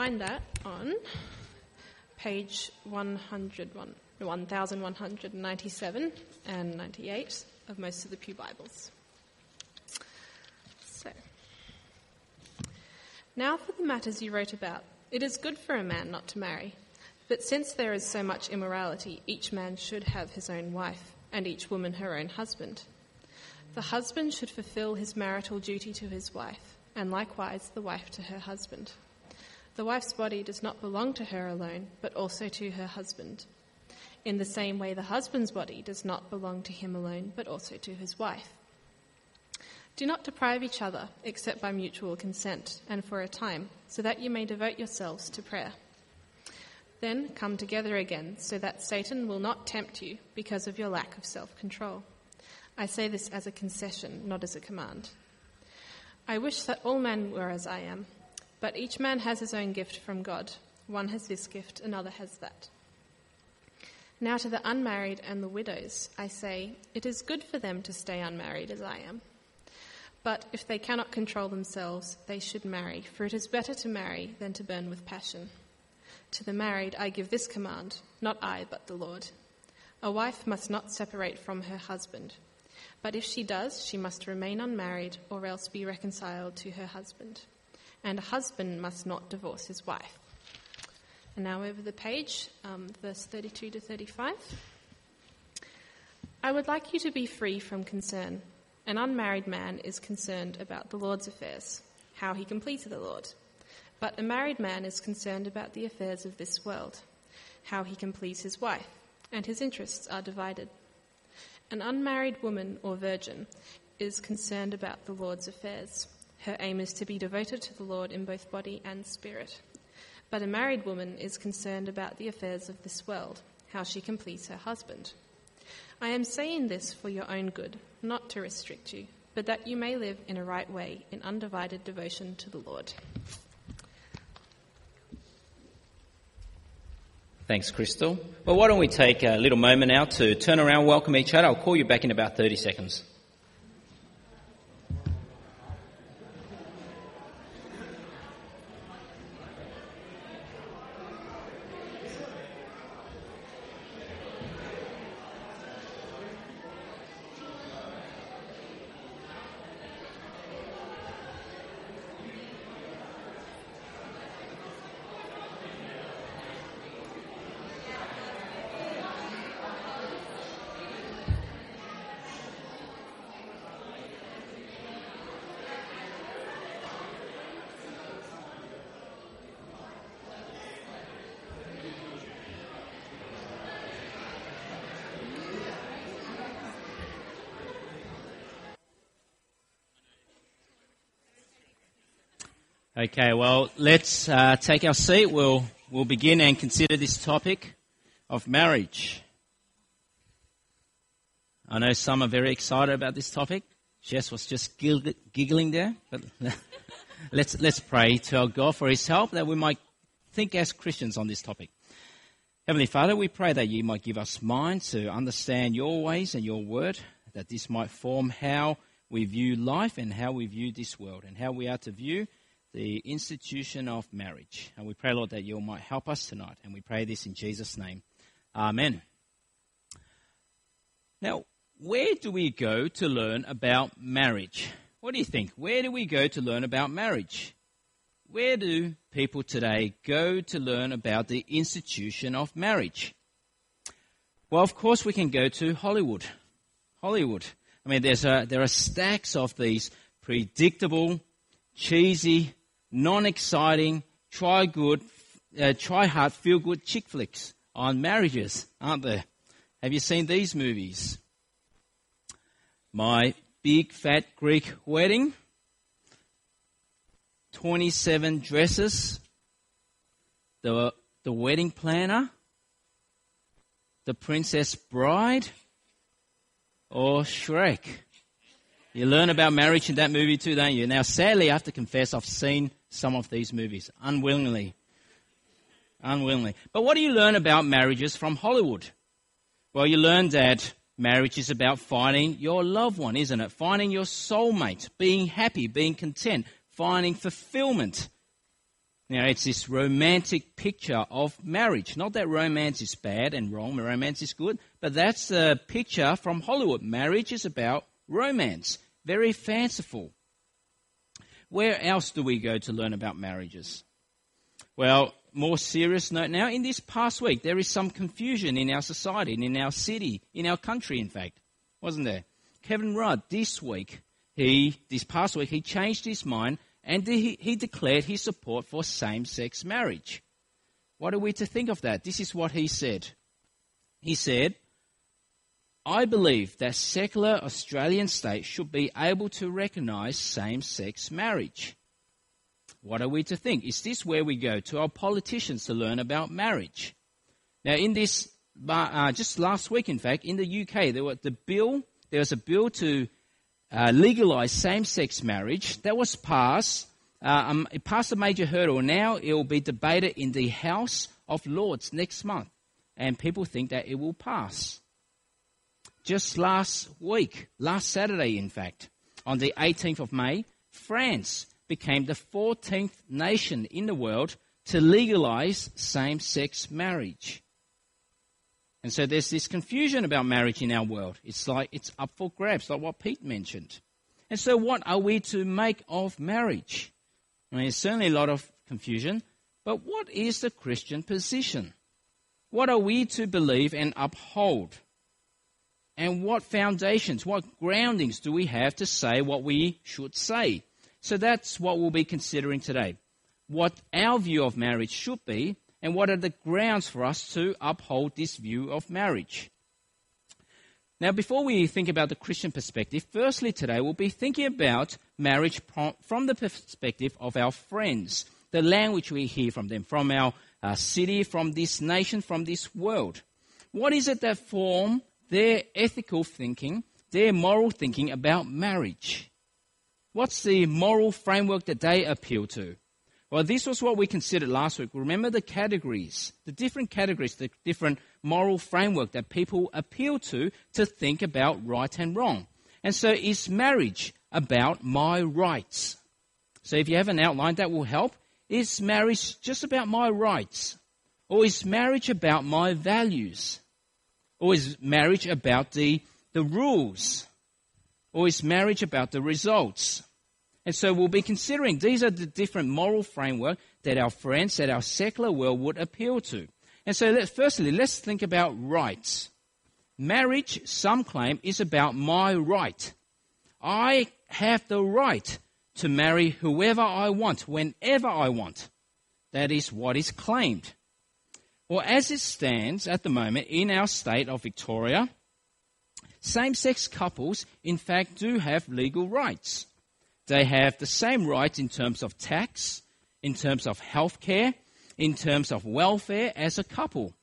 find that on page 100, 1197 and 98 of most of the Pew Bibles. So, now for the matters you wrote about. It is good for a man not to marry, but since there is so much immorality, each man should have his own wife, and each woman her own husband. The husband should fulfill his marital duty to his wife, and likewise the wife to her husband. The wife's body does not belong to her alone, but also to her husband. In the same way, the husband's body does not belong to him alone, but also to his wife. Do not deprive each other, except by mutual consent, and for a time, so that you may devote yourselves to prayer. Then come together again, so that Satan will not tempt you because of your lack of self control. I say this as a concession, not as a command. I wish that all men were as I am, but each man has his own gift from God. One has this gift, another has that. Now to the unmarried and the widows, I say, it is good for them to stay unmarried as I am. But if they cannot control themselves, they should marry, for it is better to marry than to burn with passion. To the married, I give this command not I, but the Lord. A wife must not separate from her husband, but if she does, she must remain unmarried or else be reconciled to her husband. And a husband must not divorce his wife. And now over the page, um, verse 32 to 35. I would like you to be free from concern. An unmarried man is concerned about the Lord's affairs, how he can please the Lord. But a married man is concerned about the affairs of this world, how he can please his wife, and his interests are divided. An unmarried woman or virgin is concerned about the Lord's affairs. Her aim is to be devoted to the Lord in both body and spirit. But a married woman is concerned about the affairs of this world, how she can please her husband. I am saying this for your own good, not to restrict you, but that you may live in a right way in undivided devotion to the Lord. Thanks, Crystal. Well, why don't we take a little moment now to turn around, welcome each other. I'll call you back in about 30 seconds. Okay, well, let's uh, take our seat. We'll, we'll begin and consider this topic of marriage. I know some are very excited about this topic. Jess was just giggling there, but let's, let's pray to our God for his help that we might think as Christians on this topic. Heavenly Father, we pray that you might give us minds to understand your ways and your word, that this might form how we view life and how we view this world and how we are to view the institution of marriage. And we pray, Lord, that you might help us tonight. And we pray this in Jesus' name. Amen. Now, where do we go to learn about marriage? What do you think? Where do we go to learn about marriage? Where do people today go to learn about the institution of marriage? Well, of course, we can go to Hollywood. Hollywood. I mean, there's a, there are stacks of these predictable, cheesy non-exciting, try good, uh, try hard, feel good chick flicks on marriages, aren't there? Have you seen these movies? My Big Fat Greek Wedding, 27 dresses, the, the wedding planner, the princess bride, or Shrek. You learn about marriage in that movie too, don't you? Now, sadly, I have to confess I've seen some of these movies unwillingly. Unwillingly. But what do you learn about marriages from Hollywood? Well, you learn that marriage is about finding your loved one, isn't it? Finding your soulmate, being happy, being content, finding fulfillment. Now, it's this romantic picture of marriage. Not that romance is bad and wrong, romance is good, but that's a picture from Hollywood. Marriage is about romance, very fanciful. Where else do we go to learn about marriages? Well, more serious note now, in this past week, there is some confusion in our society, in our city, in our country, in fact, wasn't there? Kevin Rudd, this week, he, this past week, he changed his mind and he, he declared his support for same sex marriage. What are we to think of that? This is what he said. He said, I believe that secular Australian states should be able to recognise same sex marriage. What are we to think? Is this where we go to our politicians to learn about marriage? Now, in this, uh, just last week, in fact, in the UK, there was the bill. There was a bill to uh, legalise same-sex marriage that was passed. Uh, um, it passed a major hurdle. Now it will be debated in the House of Lords next month, and people think that it will pass. Just last week, last Saturday, in fact, on the 18th of May, France became the 14th nation in the world to legalize same sex marriage. And so there's this confusion about marriage in our world. It's like it's up for grabs, like what Pete mentioned. And so, what are we to make of marriage? I mean, there's certainly a lot of confusion, but what is the Christian position? What are we to believe and uphold? And what foundations, what groundings do we have to say what we should say? So that's what we'll be considering today. What our view of marriage should be, and what are the grounds for us to uphold this view of marriage. Now, before we think about the Christian perspective, firstly today we'll be thinking about marriage from the perspective of our friends, the language we hear from them, from our uh, city, from this nation, from this world. What is it that form their ethical thinking, their moral thinking about marriage. What's the moral framework that they appeal to? Well, this was what we considered last week. Remember the categories, the different categories, the different moral framework that people appeal to to think about right and wrong. And so, is marriage about my rights? So, if you have an outline, that will help. Is marriage just about my rights? Or is marriage about my values? Or is marriage about the, the rules? Or is marriage about the results? And so we'll be considering these are the different moral framework that our friends, that our secular world would appeal to. And so let, firstly, let's think about rights. Marriage, some claim, is about my right. I have the right to marry whoever I want, whenever I want. That is what is claimed. Well, as it stands at the moment in our state of Victoria, same sex couples, in fact, do have legal rights. They have the same rights in terms of tax, in terms of health care, in terms of welfare as a couple.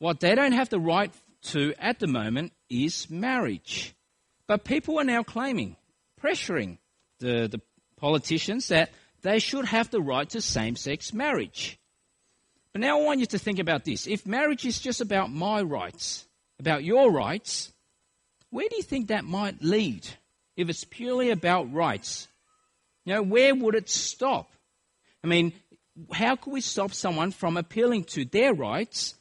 What they don't have the right to at the moment is marriage. But people are now claiming, pressuring the, the politicians that they should have the right to same sex marriage. But now I want you to think about this. If marriage is just about my rights, about your rights, where do you think that might lead? If it's purely about rights, you know, where would it stop? I mean, how could we stop someone from appealing to their rights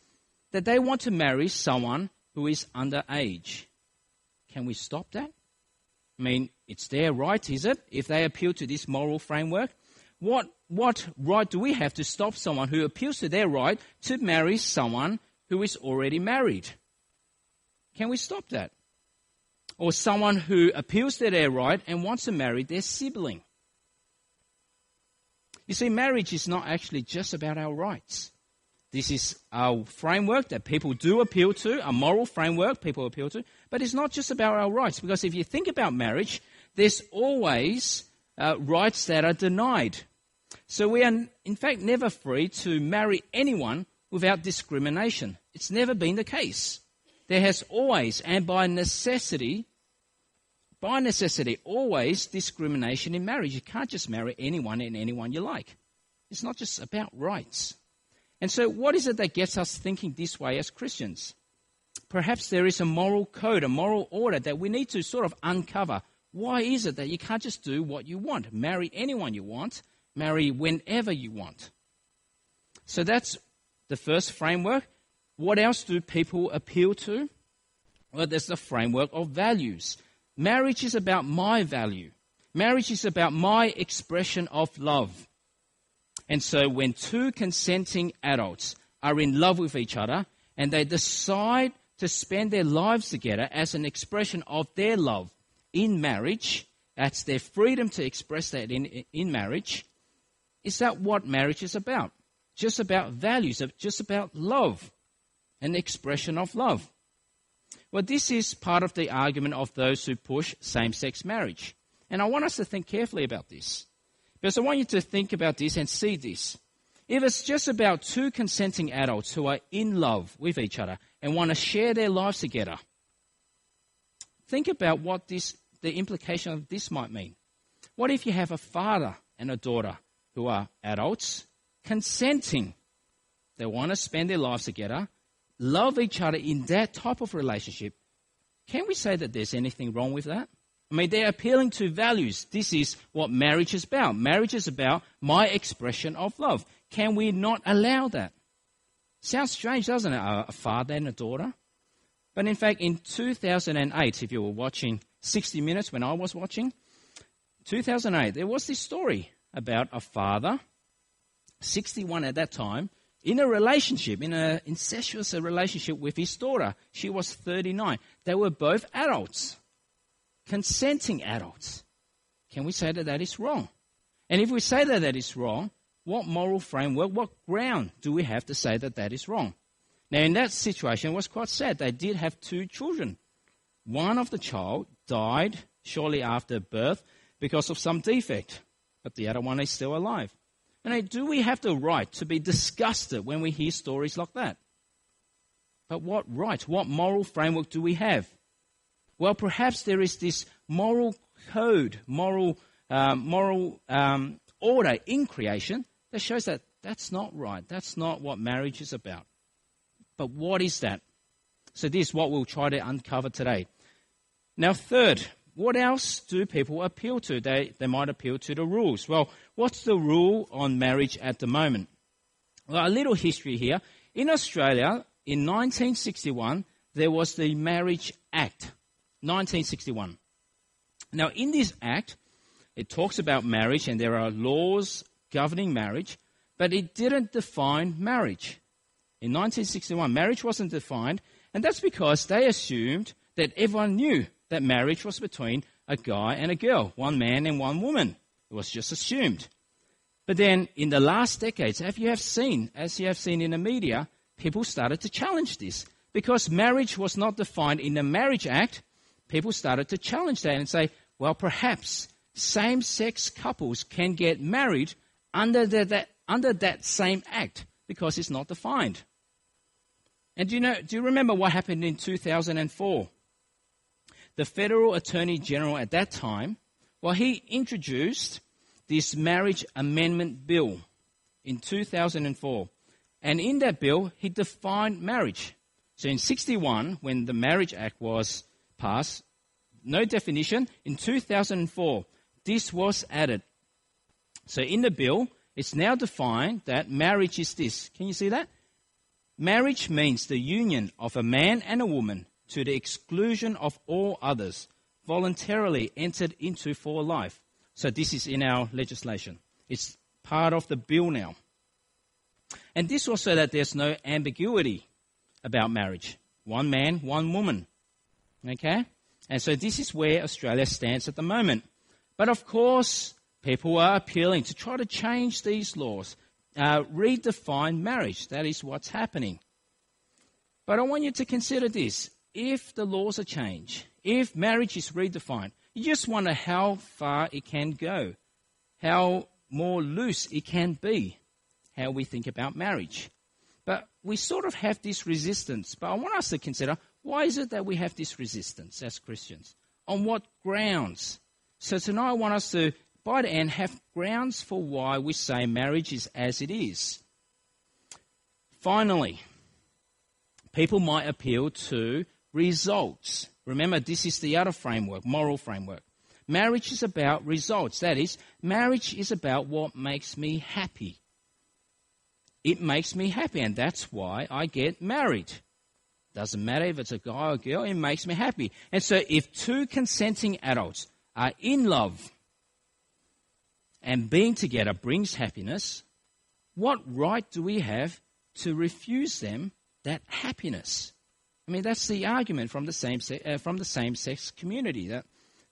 that they want to marry someone who is underage? Can we stop that? I mean, it's their right, is it, if they appeal to this moral framework? What, what right do we have to stop someone who appeals to their right to marry someone who is already married? Can we stop that? Or someone who appeals to their right and wants to marry their sibling? You see, marriage is not actually just about our rights. This is a framework that people do appeal to, a moral framework people appeal to, but it's not just about our rights. Because if you think about marriage, there's always uh, rights that are denied. So we are, in fact, never free to marry anyone without discrimination. It's never been the case. There has always, and by necessity, by necessity, always discrimination in marriage. You can't just marry anyone and anyone you like. It's not just about rights. And so, what is it that gets us thinking this way as Christians? Perhaps there is a moral code, a moral order that we need to sort of uncover why is it that you can't just do what you want? Marry anyone you want, marry whenever you want. So that's the first framework. What else do people appeal to? Well, there's the framework of values. Marriage is about my value. Marriage is about my expression of love. And so when two consenting adults are in love with each other and they decide to spend their lives together as an expression of their love in marriage, that's their freedom to express that in, in marriage, is that what marriage is about? Just about values, just about love, an expression of love. Well, this is part of the argument of those who push same sex marriage. And I want us to think carefully about this. Because I want you to think about this and see this. If it's just about two consenting adults who are in love with each other and want to share their lives together, think about what this, the implication of this might mean. What if you have a father and a daughter who are adults consenting? They want to spend their lives together, love each other in that type of relationship. Can we say that there's anything wrong with that? I mean, they're appealing to values. This is what marriage is about. Marriage is about my expression of love. Can we not allow that? Sounds strange, doesn't it? A father and a daughter. But in fact, in 2008, if you were watching 60 Minutes when I was watching, 2008, there was this story about a father, 61 at that time, in a relationship, in an incestuous relationship with his daughter. She was 39. They were both adults consenting adults. Can we say that that is wrong? And if we say that that is wrong, what moral framework, what ground do we have to say that that is wrong? Now, in that situation, it was quite sad. They did have two children. One of the child died shortly after birth because of some defect, but the other one is still alive. And do we have the right to be disgusted when we hear stories like that? But what right, what moral framework do we have? Well, perhaps there is this moral code, moral, um, moral um, order in creation that shows that that's not right. That's not what marriage is about. But what is that? So, this is what we'll try to uncover today. Now, third, what else do people appeal to? They, they might appeal to the rules. Well, what's the rule on marriage at the moment? Well, a little history here. In Australia, in 1961, there was the Marriage Act. 1961. Now, in this act, it talks about marriage and there are laws governing marriage, but it didn't define marriage. In 1961, marriage wasn't defined, and that's because they assumed that everyone knew that marriage was between a guy and a girl, one man and one woman. It was just assumed. But then in the last decades, as you have seen, as you have seen in the media, people started to challenge this because marriage was not defined in the Marriage Act, people started to challenge that and say, well, perhaps same sex couples can get married under, the, that, under that same act because it's not defined. And do you, know, do you remember what happened in 2004? The federal attorney general at that time, well, he introduced this marriage amendment bill in 2004. And in that bill, he defined marriage. So in 61, when the Marriage Act was passed, no definition. In 2004, this was added. So in the bill, it's now defined that marriage is this. Can you see that? Marriage means the union of a man and a woman to the exclusion of all others, voluntarily entered into for life. So this is in our legislation. It's part of the bill now. And this also that there's no ambiguity about marriage. One man, one woman. Okay? And so this is where Australia stands at the moment. But of course, people are appealing to try to change these laws, uh, redefine marriage. That is what's happening. But I want you to consider this. If the laws are changed, if marriage is redefined, you just wonder how far it can go, how more loose it can be, how we think about marriage. But we sort of have this resistance. But I want us to consider why is it that we have this resistance as Christians? On what grounds? So tonight I want us to, by the end, have grounds for why we say marriage is as it is. Finally, people might appeal to results. Remember, this is the other framework, moral framework. Marriage is about results. That is, marriage is about what makes me happy. it makes me happy, and that's why I get married. Doesn't matter if it's a guy or girl, it makes me happy. And so, if two consenting adults are in love and being together brings happiness, what right do we have to refuse them that happiness? I mean, that's the argument from the same se- uh, from the same sex community that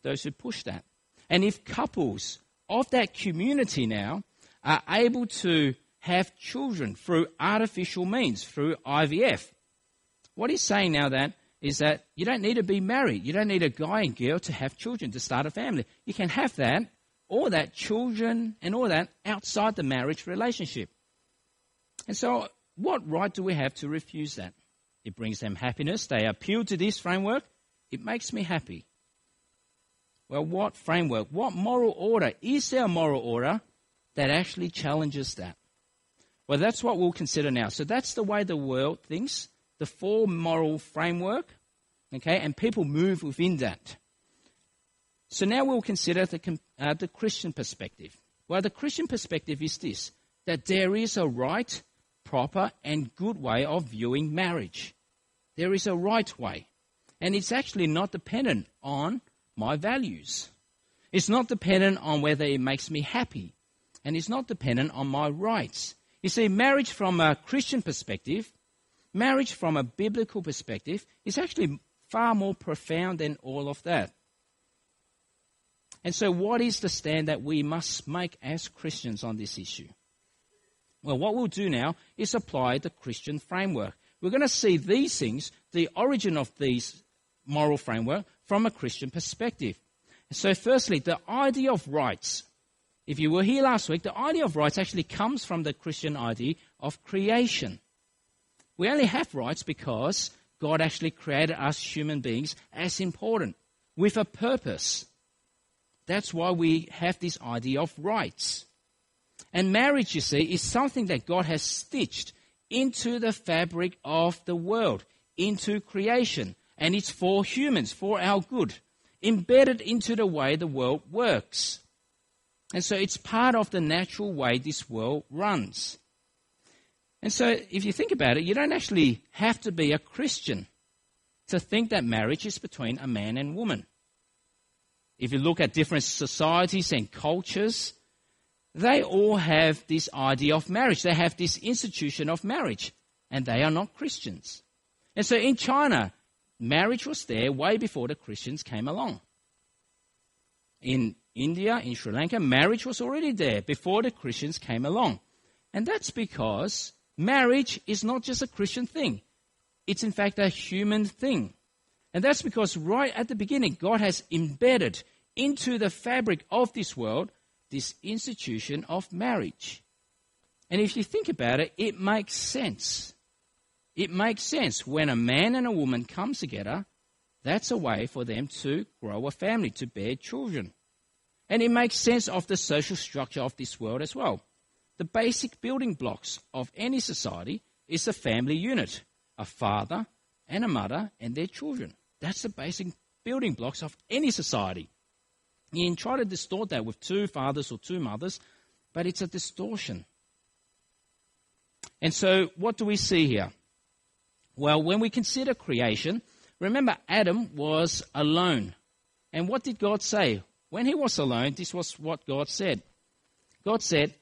those who push that. And if couples of that community now are able to have children through artificial means, through IVF, what he's saying now that is that you don't need to be married. You don't need a guy and girl to have children, to start a family. You can have that, all that, children and all that, outside the marriage relationship. And so, what right do we have to refuse that? It brings them happiness. They appeal to this framework. It makes me happy. Well, what framework, what moral order? Is there a moral order that actually challenges that? Well, that's what we'll consider now. So that's the way the world thinks the four moral framework, okay, and people move within that. So now we'll consider the, uh, the Christian perspective. Well, the Christian perspective is this that there is a right, proper, and good way of viewing marriage. There is a right way. And it's actually not dependent on my values. It's not dependent on whether it makes me happy. And it's not dependent on my rights. You see, marriage from a Christian perspective marriage from a biblical perspective is actually far more profound than all of that. And so, what is the stand that we must make as Christians on this issue? Well, what we'll do now is apply the Christian framework. We're going to see these things, the origin of these moral framework, from a Christian perspective. So, firstly, the idea of rights. If you were here last week, the idea of rights actually comes from the Christian idea of creation. We only have rights because God actually created us human beings as important, with a purpose. That's why we have this idea of rights. And marriage, you see, is something that God has stitched into the fabric of the world, into creation. And it's for humans, for our good, embedded into the way the world works. And so it's part of the natural way this world runs. And so, if you think about it, you don't actually have to be a Christian to think that marriage is between a man and woman. If you look at different societies and cultures, they all have this idea of marriage. They have this institution of marriage, and they are not Christians. And so in China, marriage was there way before the Christians came along. In India, in Sri Lanka, marriage was already there before the Christians came along. And that's because Marriage is not just a Christian thing, it's in fact a human thing. And that's because right at the beginning, God has embedded into the fabric of this world this institution of marriage. And if you think about it, it makes sense. It makes sense when a man and a woman come together, that's a way for them to grow a family, to bear children. And it makes sense of the social structure of this world as well. The basic building blocks of any society is a family unit a father and a mother and their children. That's the basic building blocks of any society. You can try to distort that with two fathers or two mothers, but it's a distortion. And so, what do we see here? Well, when we consider creation, remember Adam was alone. And what did God say? When he was alone, this was what God said. God said,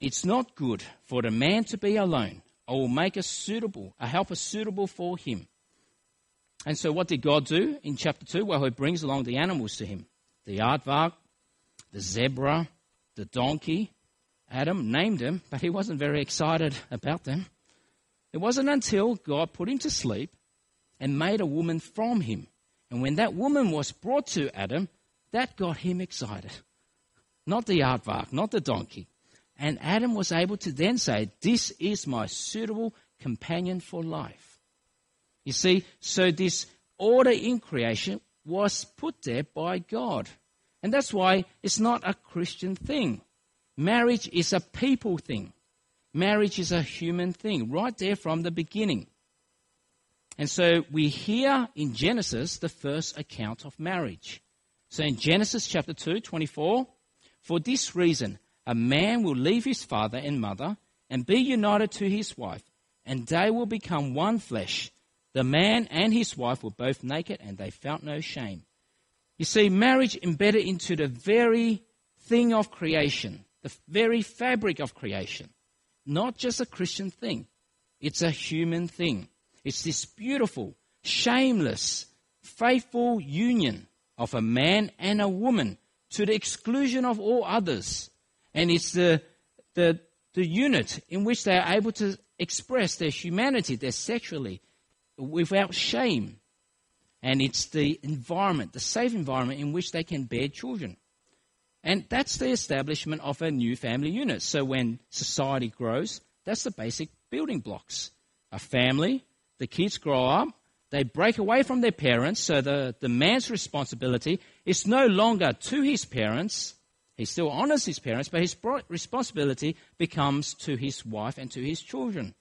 it's not good for the man to be alone. I will make a suitable, a helper suitable for him. And so what did God do in chapter 2? Well, he brings along the animals to him. The aardvark, the zebra, the donkey. Adam named them, but he wasn't very excited about them. It wasn't until God put him to sleep and made a woman from him. And when that woman was brought to Adam, that got him excited. Not the aardvark, not the donkey, and Adam was able to then say, This is my suitable companion for life. You see, so this order in creation was put there by God. And that's why it's not a Christian thing. Marriage is a people thing. Marriage is a human thing, right there from the beginning. And so we hear in Genesis the first account of marriage. So in Genesis chapter 2, 24, for this reason, a man will leave his father and mother and be united to his wife, and they will become one flesh. The man and his wife were both naked, and they felt no shame. You see, marriage embedded into the very thing of creation, the very fabric of creation. Not just a Christian thing, it's a human thing. It's this beautiful, shameless, faithful union of a man and a woman to the exclusion of all others. And it's the, the, the unit in which they are able to express their humanity, their sexually, without shame. And it's the environment, the safe environment in which they can bear children. And that's the establishment of a new family unit. So when society grows, that's the basic building blocks. A family, the kids grow up, they break away from their parents, so the, the man's responsibility is no longer to his parents. He still honors his parents, but his responsibility becomes to his wife and to his children.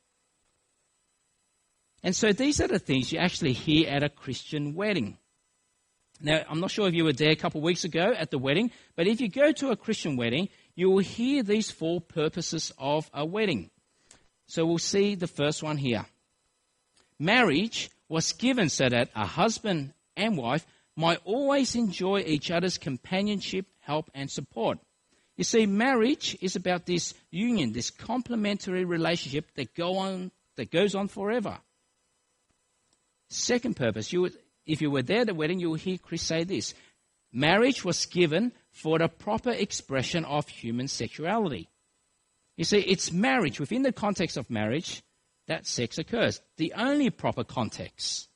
And so these are the things you actually hear at a Christian wedding. Now, I'm not sure if you were there a couple of weeks ago at the wedding, but if you go to a Christian wedding, you will hear these four purposes of a wedding. So we'll see the first one here. Marriage was given so that a husband and wife might always enjoy each other's companionship, help, and support. You see, marriage is about this union, this complementary relationship that go on that goes on forever. Second purpose, you if you were there at the wedding, you will hear Chris say this. Marriage was given for the proper expression of human sexuality. You see, it's marriage, within the context of marriage, that sex occurs. The only proper context.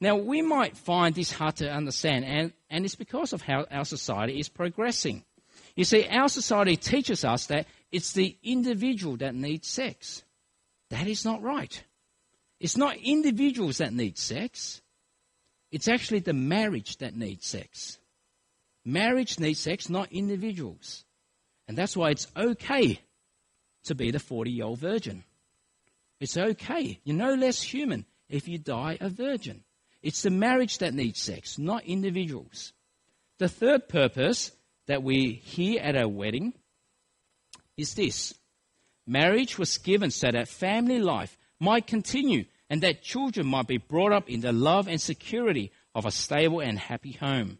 Now, we might find this hard to understand, and, and it's because of how our society is progressing. You see, our society teaches us that it's the individual that needs sex. That is not right. It's not individuals that need sex, it's actually the marriage that needs sex. Marriage needs sex, not individuals. And that's why it's okay to be the 40 year old virgin. It's okay. You're no less human if you die a virgin. It's the marriage that needs sex, not individuals. The third purpose that we hear at our wedding is this marriage was given so that family life might continue and that children might be brought up in the love and security of a stable and happy home.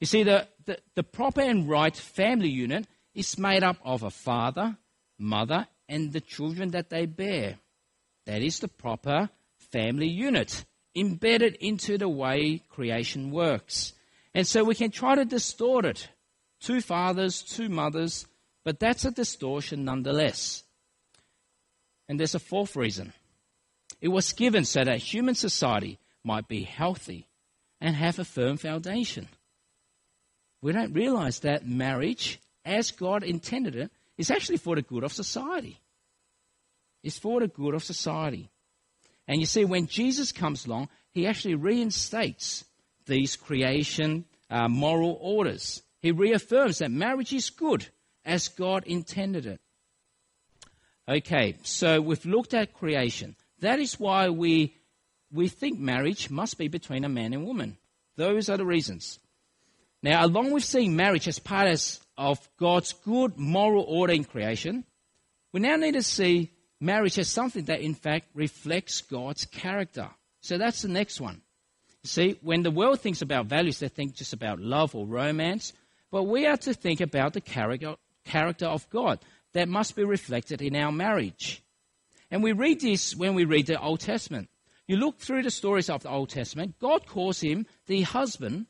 You see, the, the, the proper and right family unit is made up of a father, mother, and the children that they bear. That is the proper family unit embedded into the way creation works. And so we can try to distort it. Two fathers, two mothers, but that's a distortion nonetheless. And there's a fourth reason. It was given so that human society might be healthy and have a firm foundation. We don't realize that marriage, as God intended it, is actually for the good of society It's for the good of society. And you see, when Jesus comes along, he actually reinstates these creation uh, moral orders. He reaffirms that marriage is good as God intended it. Okay, so we've looked at creation. That is why we, we think marriage must be between a man and woman. Those are the reasons. Now, along with seeing marriage as part of God's good moral order in creation, we now need to see marriage as something that in fact reflects God's character. So that's the next one. See, when the world thinks about values, they think just about love or romance, but we are to think about the character, character of God that must be reflected in our marriage. And we read this when we read the Old Testament. You look through the stories of the Old Testament, God calls him the husband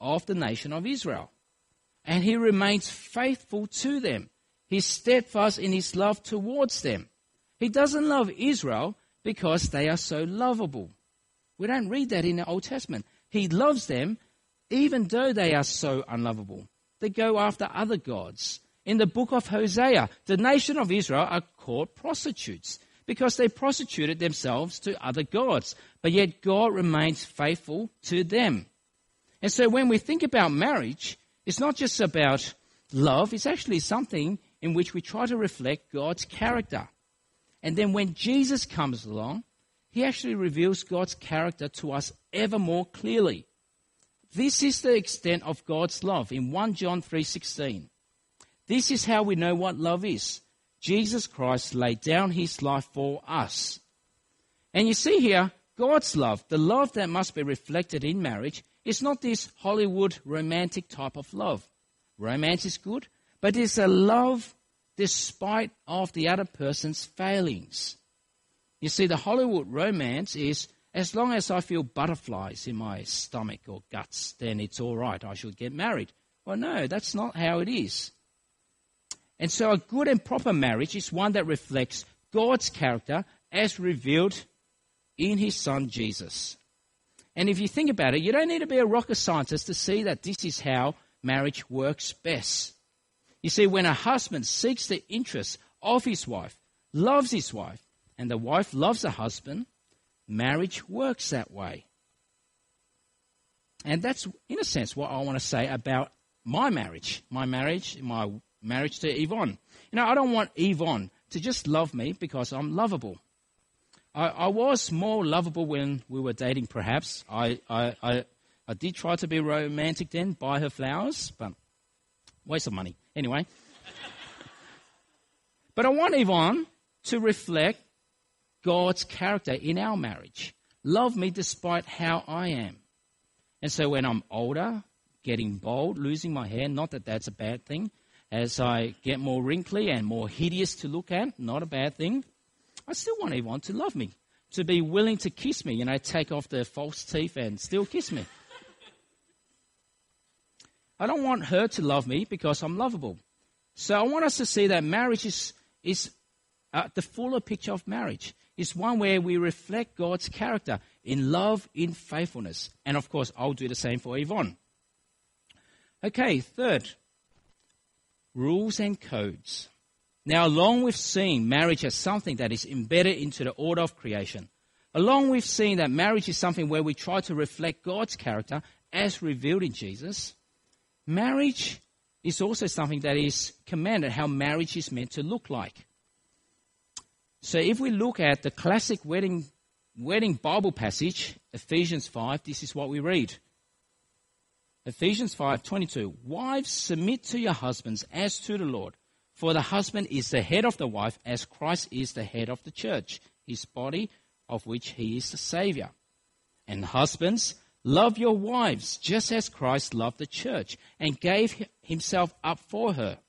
of the nation of Israel. And he remains faithful to them. He's steadfast in his love towards them. He doesn't love Israel because they are so lovable. We don't read that in the Old Testament. He loves them even though they are so unlovable. They go after other gods. In the book of Hosea, the nation of Israel are called prostitutes because they prostituted themselves to other gods. But yet God remains faithful to them. And so when we think about marriage, it's not just about love, it's actually something in which we try to reflect God's character. And then when Jesus comes along, he actually reveals God's character to us ever more clearly. This is the extent of God's love in 1 John 3:16. This is how we know what love is. Jesus Christ laid down his life for us. And you see here, God's love, the love that must be reflected in marriage, is not this Hollywood romantic type of love. Romance is good, but it's a love despite of the other person's failings. You see, the Hollywood romance is as long as I feel butterflies in my stomach or guts, then it's all right. I should get married. Well, no, that's not how it is. And so, a good and proper marriage is one that reflects God's character as revealed in his son Jesus. And if you think about it, you don't need to be a rocket scientist to see that this is how marriage works best. You see, when a husband seeks the interests of his wife, loves his wife, and the wife loves the husband, marriage works that way. And that's, in a sense, what I want to say about my marriage. My marriage, my marriage to Yvonne. You know, I don't want Yvonne to just love me because I'm lovable. I, I was more lovable when we were dating, perhaps. I, I, I, I did try to be romantic then, buy her flowers, but waste of money. Anyway. but I want Yvonne to reflect God's character in our marriage. Love me despite how I am. And so when I'm older, getting bald, losing my hair, not that that's a bad thing. As I get more wrinkly and more hideous to look at, not a bad thing. I still want Yvonne to love me, to be willing to kiss me, you know, take off their false teeth and still kiss me. I don't want her to love me because I'm lovable. So I want us to see that marriage is, is uh, the fuller picture of marriage. It's one where we reflect God's character in love, in faithfulness. And of course, I'll do the same for Yvonne. Okay, third, rules and codes. Now, along with seeing marriage as something that is embedded into the order of creation, along with seeing that marriage is something where we try to reflect God's character as revealed in Jesus, marriage is also something that is commanded how marriage is meant to look like. So if we look at the classic wedding, wedding Bible passage, Ephesians 5, this is what we read. Ephesians 5:22 Wives submit to your husbands as to the Lord for the husband is the head of the wife, as Christ is the head of the church, his body, of which he is the Savior. And husbands, love your wives, just as Christ loved the church and gave himself up for her.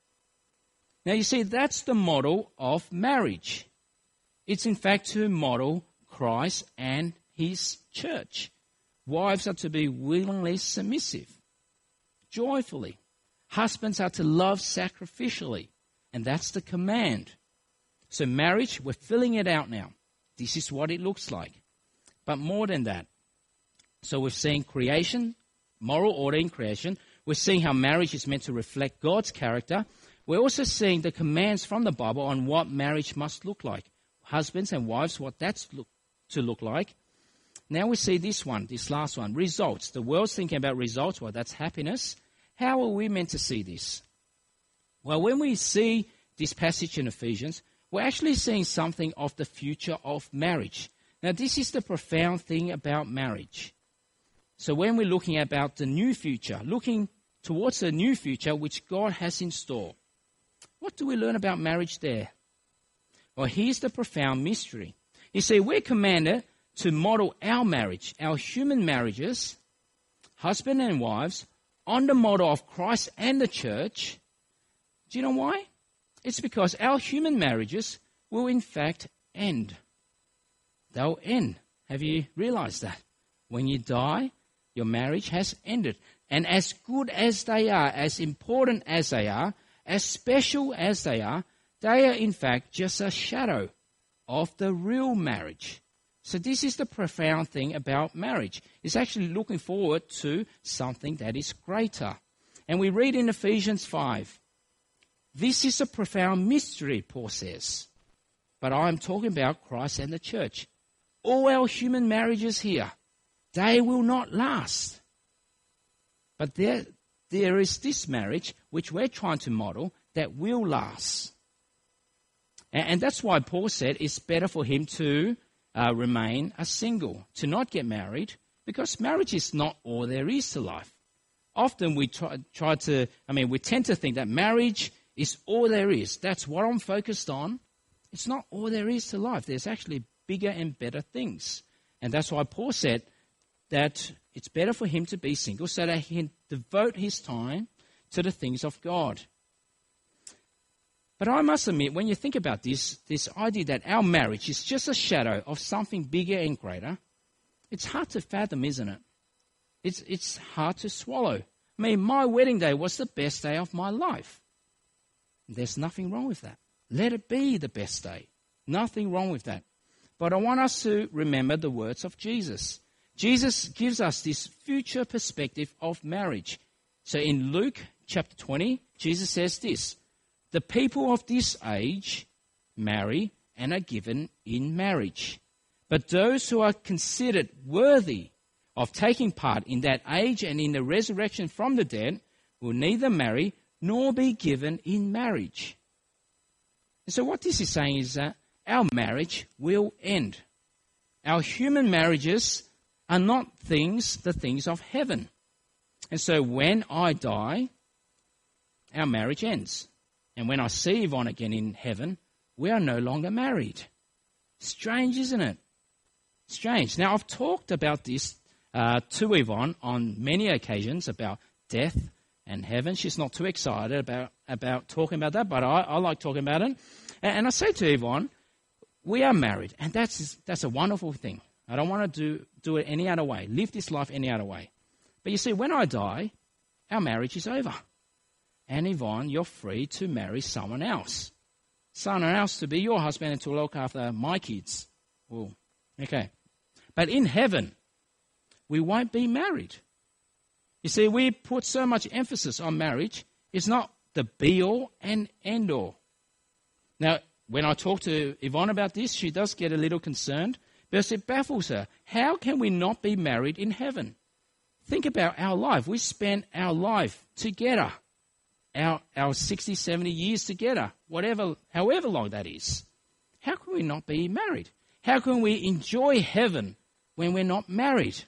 Now, you see, that's the model of marriage. It's in fact to model Christ and his church. Wives are to be willingly submissive, joyfully. Husbands are to love sacrificially. And that's the command. So, marriage, we're filling it out now. This is what it looks like. But more than that. So, we're seeing creation, moral order in creation. We're seeing how marriage is meant to reflect God's character. We're also seeing the commands from the Bible on what marriage must look like. Husbands and wives, what that's look, to look like. Now we see this one, this last one, results. The world's thinking about results. Well, that's happiness. How are we meant to see this? Well, when we see this passage in Ephesians, we're actually seeing something of the future of marriage. Now, this is the profound thing about marriage. So, when we're looking about the new future, looking towards the new future which God has in store, what do we learn about marriage there? Well, here's the profound mystery. You see, we're commanded to model our marriage, our human marriages, husband and wives, on the model of Christ and the church, do you know why? It's because our human marriages will in fact end. They'll end. Have you realized that? When you die, your marriage has ended. And as good as they are, as important as they are, as special as they are, they are in fact just a shadow of the real marriage. So this is the profound thing about marriage. It's actually looking forward to something that is greater. And we read in Ephesians 5 this is a profound mystery, Paul says. But I'm talking about Christ and the church. All our human marriages here, they will not last. But there, there is this marriage which we're trying to model that will last. And, and that's why Paul said it's better for him to uh, remain a single, to not get married, because marriage is not all there is to life. Often we try, try to, I mean, we tend to think that marriage is all there is. That's what I'm focused on. It's not all there is to life. There's actually bigger and better things. And that's why Paul said that it's better for him to be single so that he can devote his time to the things of God. But I must admit, when you think about this, this idea that our marriage is just a shadow of something bigger and greater, it's hard to fathom, isn't it? It's, it's hard to swallow. I mean, my wedding day was the best day of my life. There's nothing wrong with that. Let it be the best day. Nothing wrong with that. But I want us to remember the words of Jesus. Jesus gives us this future perspective of marriage. So in Luke chapter 20, Jesus says this The people of this age marry and are given in marriage. But those who are considered worthy of taking part in that age and in the resurrection from the dead will neither marry nor be given in marriage. And so, what this is saying is that our marriage will end. Our human marriages are not things, the things of heaven. And so when I die, our marriage ends. And when I see Yvonne again in heaven, we are no longer married. Strange, isn't it? Strange. Now, I've talked about this uh, to Yvonne on many occasions about death and heaven. She's not too excited about, about talking about that, but I, I like talking about it. And, and I say to Yvonne, we are married, and that's, that's a wonderful thing. I don't want to do, do it any other way, live this life any other way. But you see, when I die, our marriage is over. And Yvonne, you're free to marry someone else. Someone else to be your husband and to look after my kids. Ooh, okay. But in heaven, we won't be married. You see, we put so much emphasis on marriage. It's not the be all and end all. Now, when I talk to Yvonne about this, she does get a little concerned because it baffles her. How can we not be married in heaven? Think about our life. We spent our life together, our, our 60, 70 years together, whatever, however long that is. How can we not be married? How can we enjoy heaven when we're not married?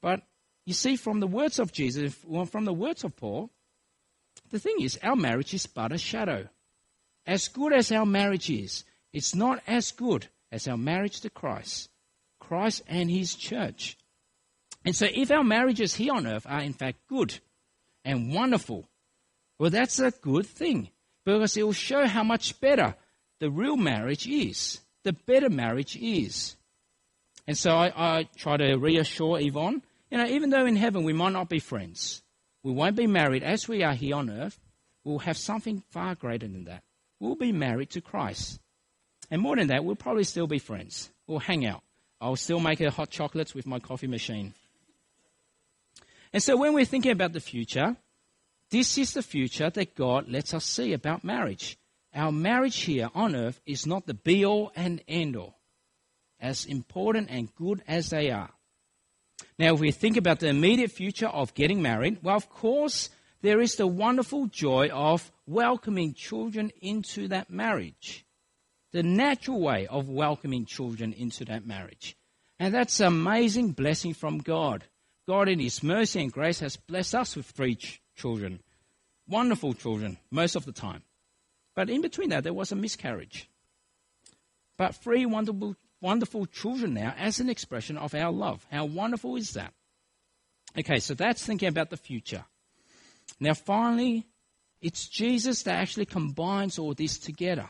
But you see, from the words of Jesus, from the words of Paul, the thing is, our marriage is but a shadow. As good as our marriage is, it's not as good as our marriage to Christ, Christ and His church. And so, if our marriages here on earth are in fact good and wonderful, well, that's a good thing because it will show how much better the real marriage is, the better marriage is. And so I, I try to reassure Yvonne, you know, even though in heaven we might not be friends, we won't be married as we are here on earth, we'll have something far greater than that. We'll be married to Christ. And more than that, we'll probably still be friends. We'll hang out. I'll still make her hot chocolates with my coffee machine. And so when we're thinking about the future, this is the future that God lets us see about marriage. Our marriage here on earth is not the be all and end all, as important and good as they are. Now, if we think about the immediate future of getting married, well, of course, there is the wonderful joy of welcoming children into that marriage the natural way of welcoming children into that marriage. And that's an amazing blessing from God. God, in His mercy and grace, has blessed us with three ch- children. Wonderful children, most of the time. But in between that, there was a miscarriage. But three wonderful, wonderful children now as an expression of our love. How wonderful is that? Okay, so that's thinking about the future. Now, finally, it's Jesus that actually combines all this together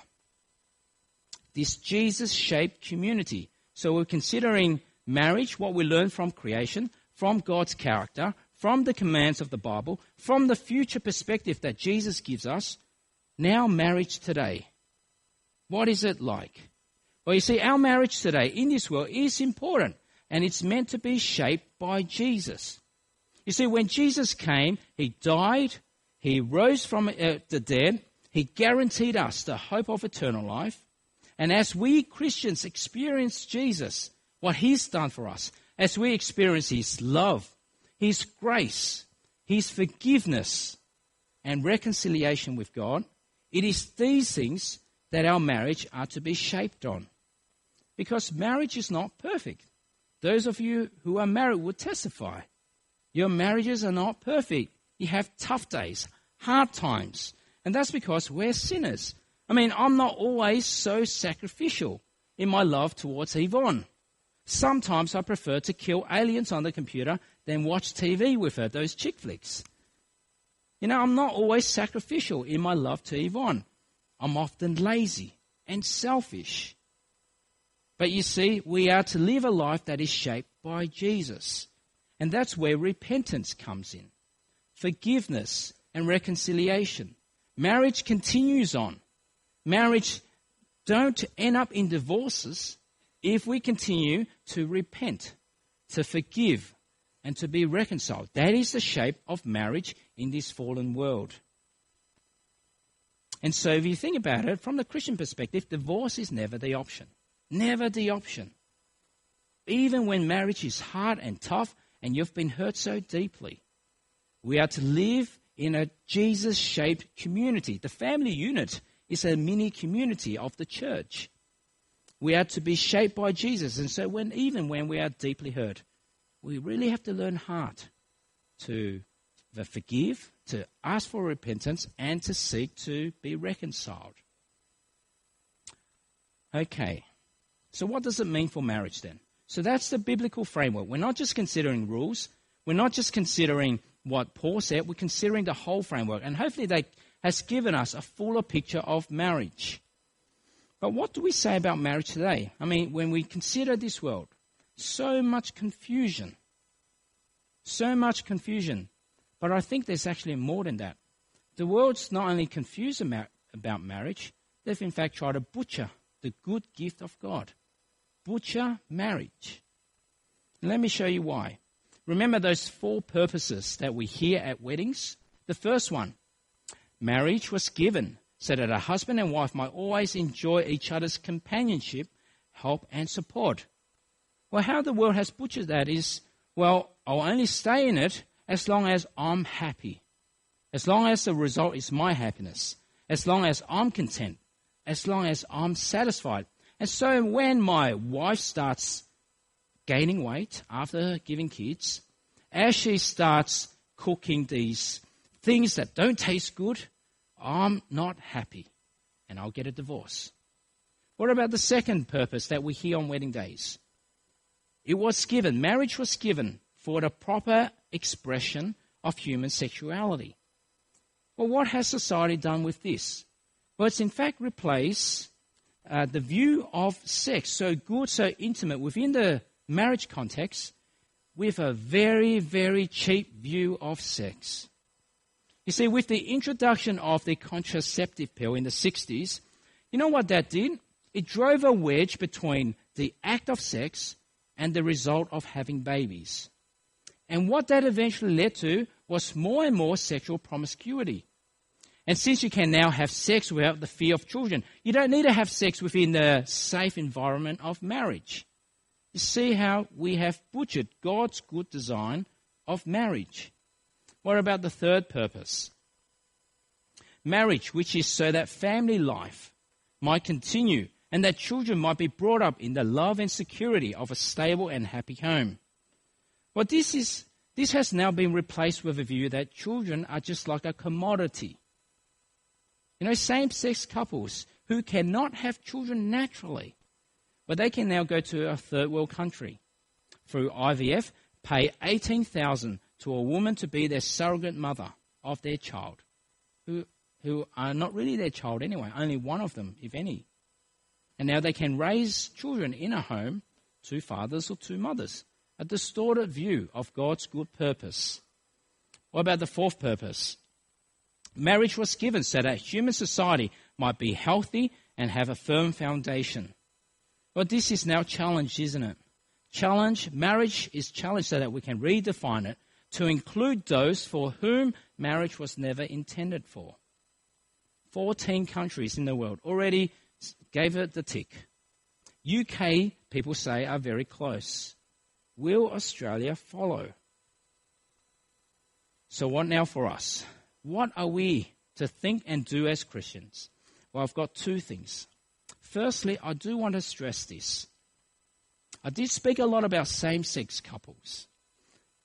this Jesus shaped community. So we're considering marriage, what we learn from creation, from God's character, from the commands of the Bible, from the future perspective that Jesus gives us. Now, marriage today. What is it like? Well, you see, our marriage today in this world is important and it's meant to be shaped by Jesus. You see, when Jesus came, he died, he rose from uh, the dead, he guaranteed us the hope of eternal life, and as we Christians experience Jesus, what He's done for us, as we experience His love, His grace, His forgiveness, and reconciliation with God, it is these things that our marriage are to be shaped on. Because marriage is not perfect. Those of you who are married will testify. Your marriages are not perfect. You have tough days, hard times. And that's because we're sinners. I mean, I'm not always so sacrificial in my love towards Yvonne. Sometimes I prefer to kill aliens on the computer than watch TV with her, those chick flicks. You know, I'm not always sacrificial in my love to Yvonne. I'm often lazy and selfish. But you see, we are to live a life that is shaped by Jesus. And that's where repentance comes in forgiveness and reconciliation. Marriage continues on. Marriage don't end up in divorces if we continue to repent, to forgive, and to be reconciled. That is the shape of marriage in this fallen world. And so, if you think about it from the Christian perspective, divorce is never the option. Never the option. Even when marriage is hard and tough and you've been hurt so deeply, we are to live in a Jesus shaped community. The family unit is a mini community of the church. We are to be shaped by Jesus. And so, when, even when we are deeply hurt, we really have to learn hard to forgive, to ask for repentance, and to seek to be reconciled. Okay, so what does it mean for marriage then? So that's the biblical framework. We're not just considering rules, we're not just considering what Paul said, we're considering the whole framework. And hopefully that has given us a fuller picture of marriage. But what do we say about marriage today? I mean, when we consider this world, so much confusion. So much confusion. But I think there's actually more than that. The world's not only confused about marriage, they've in fact tried to butcher the good gift of God. Butcher marriage. And let me show you why. Remember those four purposes that we hear at weddings? The first one marriage was given so that a husband and wife might always enjoy each other's companionship, help, and support. Well, how the world has butchered that is, well, I'll only stay in it as long as I'm happy, as long as the result is my happiness, as long as I'm content, as long as I'm satisfied. And so when my wife starts gaining weight after giving kids, as she starts cooking these things that don't taste good, I'm not happy and I'll get a divorce. What about the second purpose that we hear on wedding days? It was given, marriage was given for the proper expression of human sexuality. Well, what has society done with this? Well, it's in fact replaced uh, the view of sex, so good, so intimate within the marriage context, with a very, very cheap view of sex. You see, with the introduction of the contraceptive pill in the 60s, you know what that did? It drove a wedge between the act of sex and the result of having babies. And what that eventually led to was more and more sexual promiscuity. And since you can now have sex without the fear of children, you don't need to have sex within the safe environment of marriage. You see how we have butchered God's good design of marriage. What about the third purpose? Marriage, which is so that family life might continue and that children might be brought up in the love and security of a stable and happy home. But this, is, this has now been replaced with a view that children are just like a commodity. You know, same sex couples who cannot have children naturally but they can now go to a third world country through IVF, pay 18,000 to a woman to be their surrogate mother of their child, who, who are not really their child anyway, only one of them, if any. And now they can raise children in a home, two fathers or two mothers. A distorted view of God's good purpose. What about the fourth purpose? Marriage was given so that human society might be healthy and have a firm foundation. But this is now challenged, isn't it? Challenge, marriage is challenged so that we can redefine it to include those for whom marriage was never intended for. 14 countries in the world already gave it the tick. UK, people say, are very close. Will Australia follow? So, what now for us? What are we to think and do as Christians? Well, I've got two things. Firstly, I do want to stress this. I did speak a lot about same sex couples,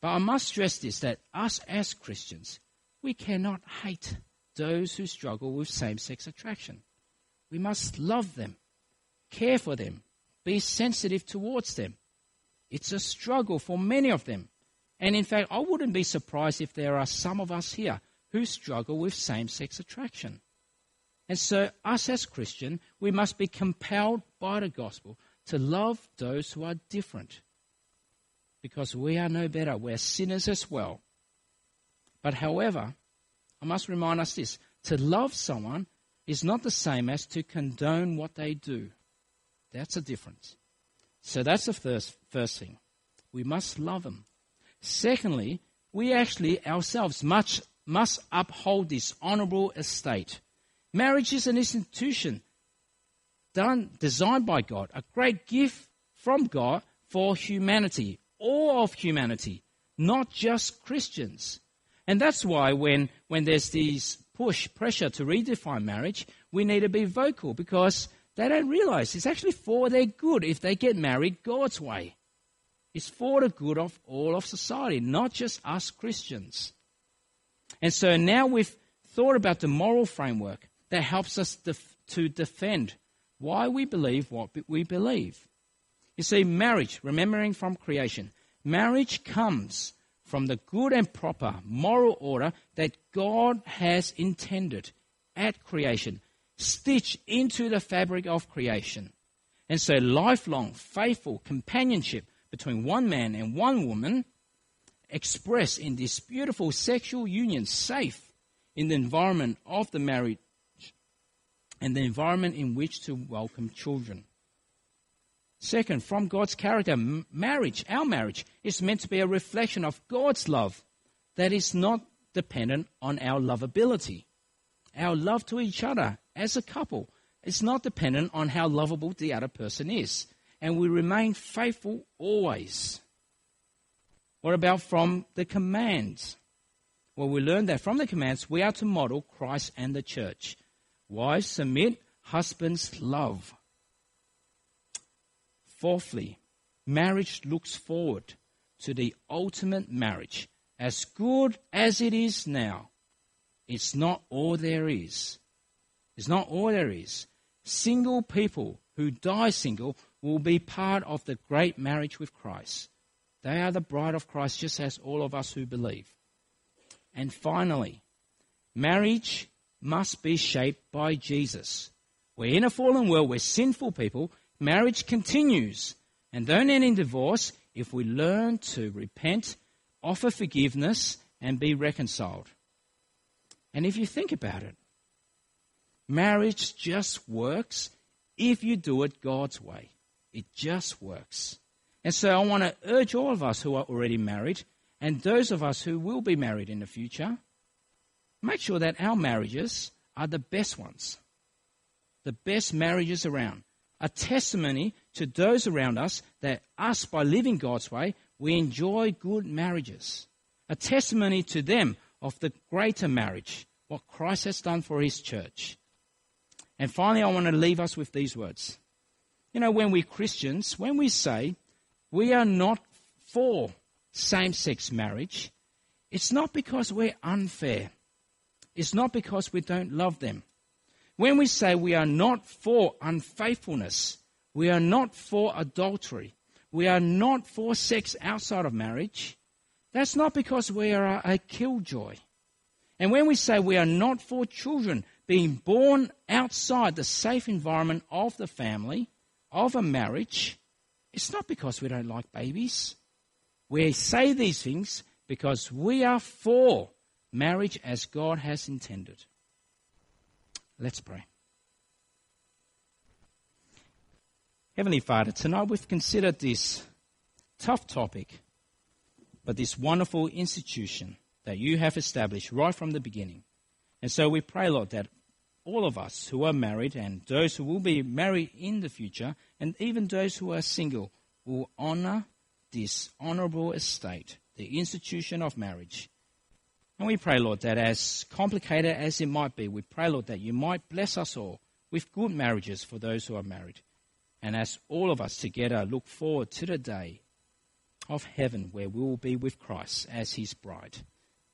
but I must stress this that us as Christians, we cannot hate those who struggle with same sex attraction. We must love them, care for them, be sensitive towards them. It's a struggle for many of them. And in fact, I wouldn't be surprised if there are some of us here who struggle with same sex attraction. And so, us as Christian, we must be compelled by the gospel to love those who are different. Because we are no better. We're sinners as well. But however, I must remind us this to love someone is not the same as to condone what they do. That's a difference. So that's the first, first thing. We must love them. Secondly, we actually ourselves must, must uphold this honorable estate. Marriage is an institution done, designed by God, a great gift from God for humanity, all of humanity, not just Christians. And that's why when, when there's this push, pressure to redefine marriage, we need to be vocal because they don't realize it's actually for their good if they get married God's way. It's for the good of all of society, not just us Christians. And so now we've thought about the moral framework that helps us def- to defend why we believe what we believe. You see, marriage, remembering from creation, marriage comes from the good and proper moral order that God has intended at creation, stitched into the fabric of creation. And so, lifelong, faithful companionship between one man and one woman, expressed in this beautiful sexual union, safe in the environment of the marriage and the environment in which to welcome children. Second, from God's character, marriage, our marriage, is meant to be a reflection of God's love that is not dependent on our lovability. Our love to each other as a couple is not dependent on how lovable the other person is. And we remain faithful always. What about from the commands? Well, we learn that from the commands we are to model Christ and the church. Wives submit, husbands love. Fourthly, marriage looks forward to the ultimate marriage. As good as it is now, it's not all there is. It's not all there is. Single people who die single will be part of the great marriage with Christ. They are the bride of Christ, just as all of us who believe. And finally, marriage must be shaped by Jesus. We're in a fallen world, we're sinful people, marriage continues and don't end in divorce if we learn to repent, offer forgiveness, and be reconciled. And if you think about it, marriage just works if you do it God's way. It just works. And so I want to urge all of us who are already married and those of us who will be married in the future, make sure that our marriages are the best ones, the best marriages around a testimony to those around us that us, by living God's way, we enjoy good marriages. A testimony to them of the greater marriage, what Christ has done for his church. And finally, I want to leave us with these words. You know, when we Christians, when we say we are not for same sex marriage, it's not because we're unfair. It's not because we don't love them. When we say we are not for unfaithfulness, we are not for adultery, we are not for sex outside of marriage, that's not because we are a killjoy. And when we say we are not for children being born outside the safe environment of the family, of a marriage, it's not because we don't like babies. We say these things because we are for marriage as God has intended. Let's pray. Heavenly Father, tonight we've considered this tough topic, but this wonderful institution that you have established right from the beginning. And so we pray, Lord, that all of us who are married and those who will be married in the future, and even those who are single, will honor this honorable estate, the institution of marriage, and we pray, Lord, that as complicated as it might be, we pray, Lord, that you might bless us all with good marriages for those who are married. And as all of us together look forward to the day of heaven where we will be with Christ as his bride.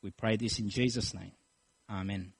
We pray this in Jesus' name. Amen.